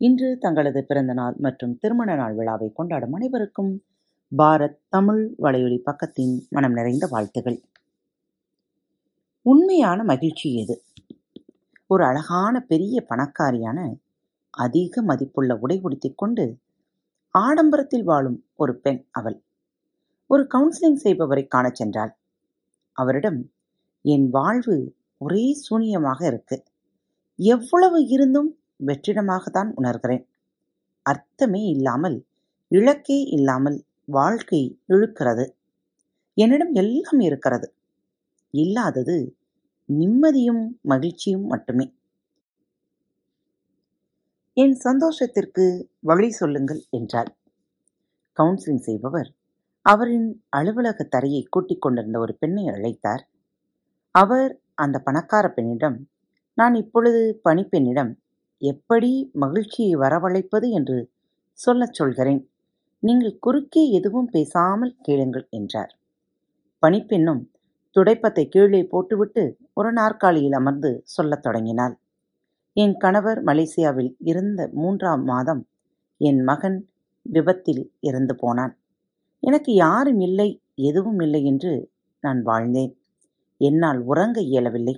இன்று தங்களது பிறந்த நாள் மற்றும் திருமண நாள் விழாவை கொண்டாடும் அனைவருக்கும் பாரத் தமிழ் வலையொலி பக்கத்தின் மனம் நிறைந்த வாழ்த்துகள். உண்மையான மகிழ்ச்சி எது? ஒரு அழகான பெரிய பணக்காரியான அதிக மதிப்புள்ள உடை உடுத்திக் கொண்டு ஆடம்பரத்தில் வாழும் ஒரு பெண் அவள். ஒரு கவுன்சிலிங் செய்பவரை காணச் சென்றாள். அவரிடம் என் வாழ்வு ஒரே சூனியமாக இருக்கு. எவ்வளவு இருந்தும் வெற்றிடமாகத்தான் உணர்கிறேன். அர்த்தமே இல்லாமல் இலக்கே இல்லாமல் வாழ்க்கை இழுக்கிறது. என்னிடம் எல்லாம் இருக்கிறது. இல்லாதது நிம்மதியும் மகிழ்ச்சியும் மட்டுமே. என் சந்தோஷத்திற்கு வழி சொல்லுங்கள் என்றார் கவுன்சிலிங் செய்பவர் அவரின் அலுவலக தரையை கூட்டிக் கொண்டிருந்த ஒரு பெண்ணை அழைத்தார். அவர் அந்த பணக்கார பெண்ணிடம் நான் இப்பொழுது பணிப்பெண்ணிடம் எப்படி மகிழ்ச்சியை வரவழைப்பது என்று சொல்லச் சொல்கிறேன். நீங்கள் குறுக்கே எதுவும் பேசாமல் கேளுங்கள் என்றார். பணிப்பெண்ணும் துடைப்பத்தை கீழே போட்டுவிட்டு ஒரு நாற்காலியில் அமர்ந்து சொல்லத் தொடங்கினாள். என் கணவர் மலேசியாவில் இருந்த மூன்றாம் மாதம் என் மகன் விபத்தில் இறந்து போனான். எனக்கு யாரும் இல்லை எதுவும் இல்லை என்று நான் வாழ்ந்தேன். என்னால் உறங்க இயலவில்லை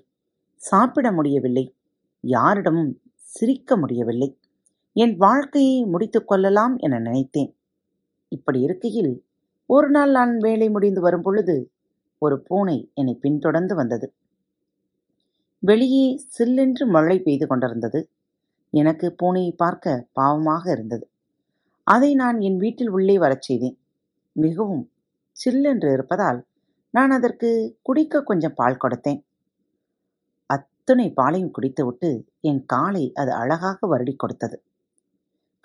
சாப்பிட முடியவில்லை யாரிடமும் சிரிக்க முடியவில்லை. என் வாழ்க்கையை முடித்துக் கொள்ளலாம் என நினைத்தேன். இப்படி இருக்கையில் ஒரு நாள் நான் வேலை முடிந்து வரும் பொழுது ஒரு பூனை என்னை பின்தொடர்ந்து வந்தது. வெளியே சில்லென்று மழை பெய்து கொண்டிருந்தது. எனக்கு பூனையை பார்க்க பாவமாக இருந்தது. அதை நான் என் வீட்டில் உள்ளே வரச் செய்தேன். மிகவும் சில்லென்று இருப்பதால் நான் அதற்கு குடிக்க கொஞ்சம் பால் கொடுத்தேன். அத்துணை பாலையும் குடித்துவிட்டு என் காலை அது அழகாக வருடி கொடுத்தது.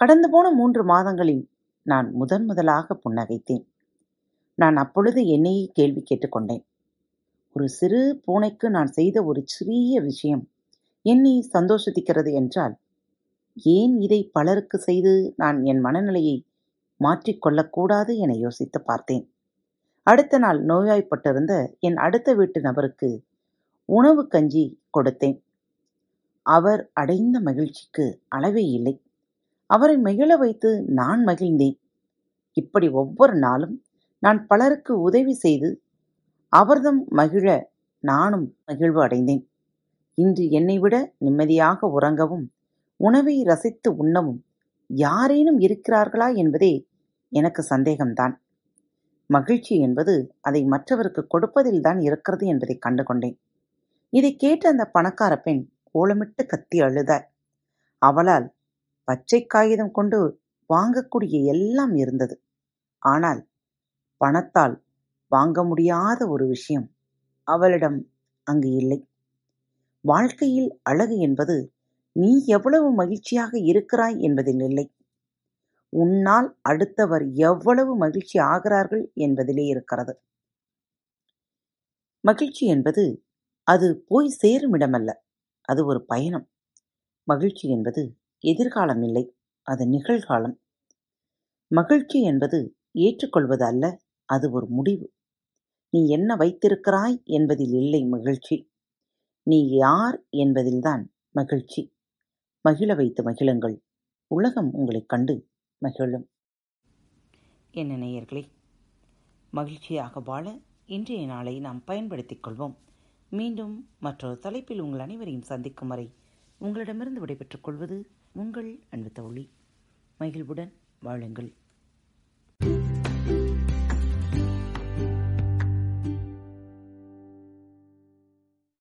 கடந்து போன மூன்று மாதங்களில் நான் முதன் முதலாக புன்னகைத்தேன். நான் அப்பொழுது என்னையே கேள்வி கேட்டுக்கொண்டேன் ஒரு சிறு பூனைக்கு நான் செய்த ஒரு சிறிய விஷயம் என்னை சந்தோஷிக்கிறது என்றால் ஏன் இதை பலருக்கு செய்து நான் என் மனநிலையை மாற்றிக்கொள்ளக்கூடாது என யோசித்து பார்த்தேன். அடுத்த நாள் நோயாய்ப்பட்டிருந்த என் அடுத்த வீட்டு நபருக்கு உணவு கஞ்சி கொடுத்தேன். அவர் அடைந்த மகிழ்ச்சிக்கு அளவே இல்லை. அவரை மகிழ வைத்து நான் மகிழ்ந்தேன். இப்படி ஒவ்வொரு நாளும் நான் பலருக்கு உதவி செய்து அவர்தம் மகிழ நானும் மகிழ்வு அடைந்தேன். இன்று என்னை விட நிம்மதியாக உறங்கவும் உணவை ரசித்து உண்ணவும் யாரேனும் இருக்கிறார்களா என்பதே எனக்கு சந்தேகம்தான். மகிழ்ச்சி என்பது அதை மற்றவருக்கு கொடுப்பதில்தான் இருக்கிறது என்பதை கண்டுகொண்டேன். இதை கேட்ட அந்த பணக்கார பெண் கோலமிட்டு கத்தி அழுத அவளால் பச்சை காகிதம் கொண்டு வாங்கக்கூடிய எல்லாம் இருந்தது. ஆனால் பணத்தால் வாங்க முடியாத ஒரு விஷயம் அவளிடம் அங்கு இல்லை. வாழ்க்கையில் அழகு என்பது நீ எவ்வளவு மகிழ்ச்சியாக இருக்கிறாய் என்பதில் இல்லை. உன்னால் அடுத்தவர் எவ்வளவு மகிழ்ச்சி ஆகிறார்கள் என்பதிலே இருக்கிறது. மகிழ்ச்சி என்பது அது போய் சேரும் இடமல்ல. அது ஒரு பயணம். மகிழ்ச்சி என்பது எதிர்காலம் இல்லை அது நிகழ்காலம். மகிழ்ச்சி என்பது ஏற்றுக்கொள்வது அல்ல அது ஒரு முடிவு. நீ என்ன வைத்திருக்கிறாய் என்பதில் இல்லை மகிழ்ச்சி. நீ யார் என்பதில்தான் மகிழ்ச்சி. மகிழ வைத்து மகிழுங்கள். உலகம் உங்களை கண்டு மகிழும். என்ன நேயர்களே மகிழ்ச்சியாக வாழ இன்றைய நாளை நாம் பயன்படுத்திக் கொள்வோம். மீண்டும் மற்றொரு தலைப்பில் உங்கள் அனைவரையும் சந்திக்கும் வரை உங்களிடமிருந்து விடைபெற்றுக் கொள்வது உங்கள் அன்பு தோழி. மகிழ்வுடன் வாழுங்கள்.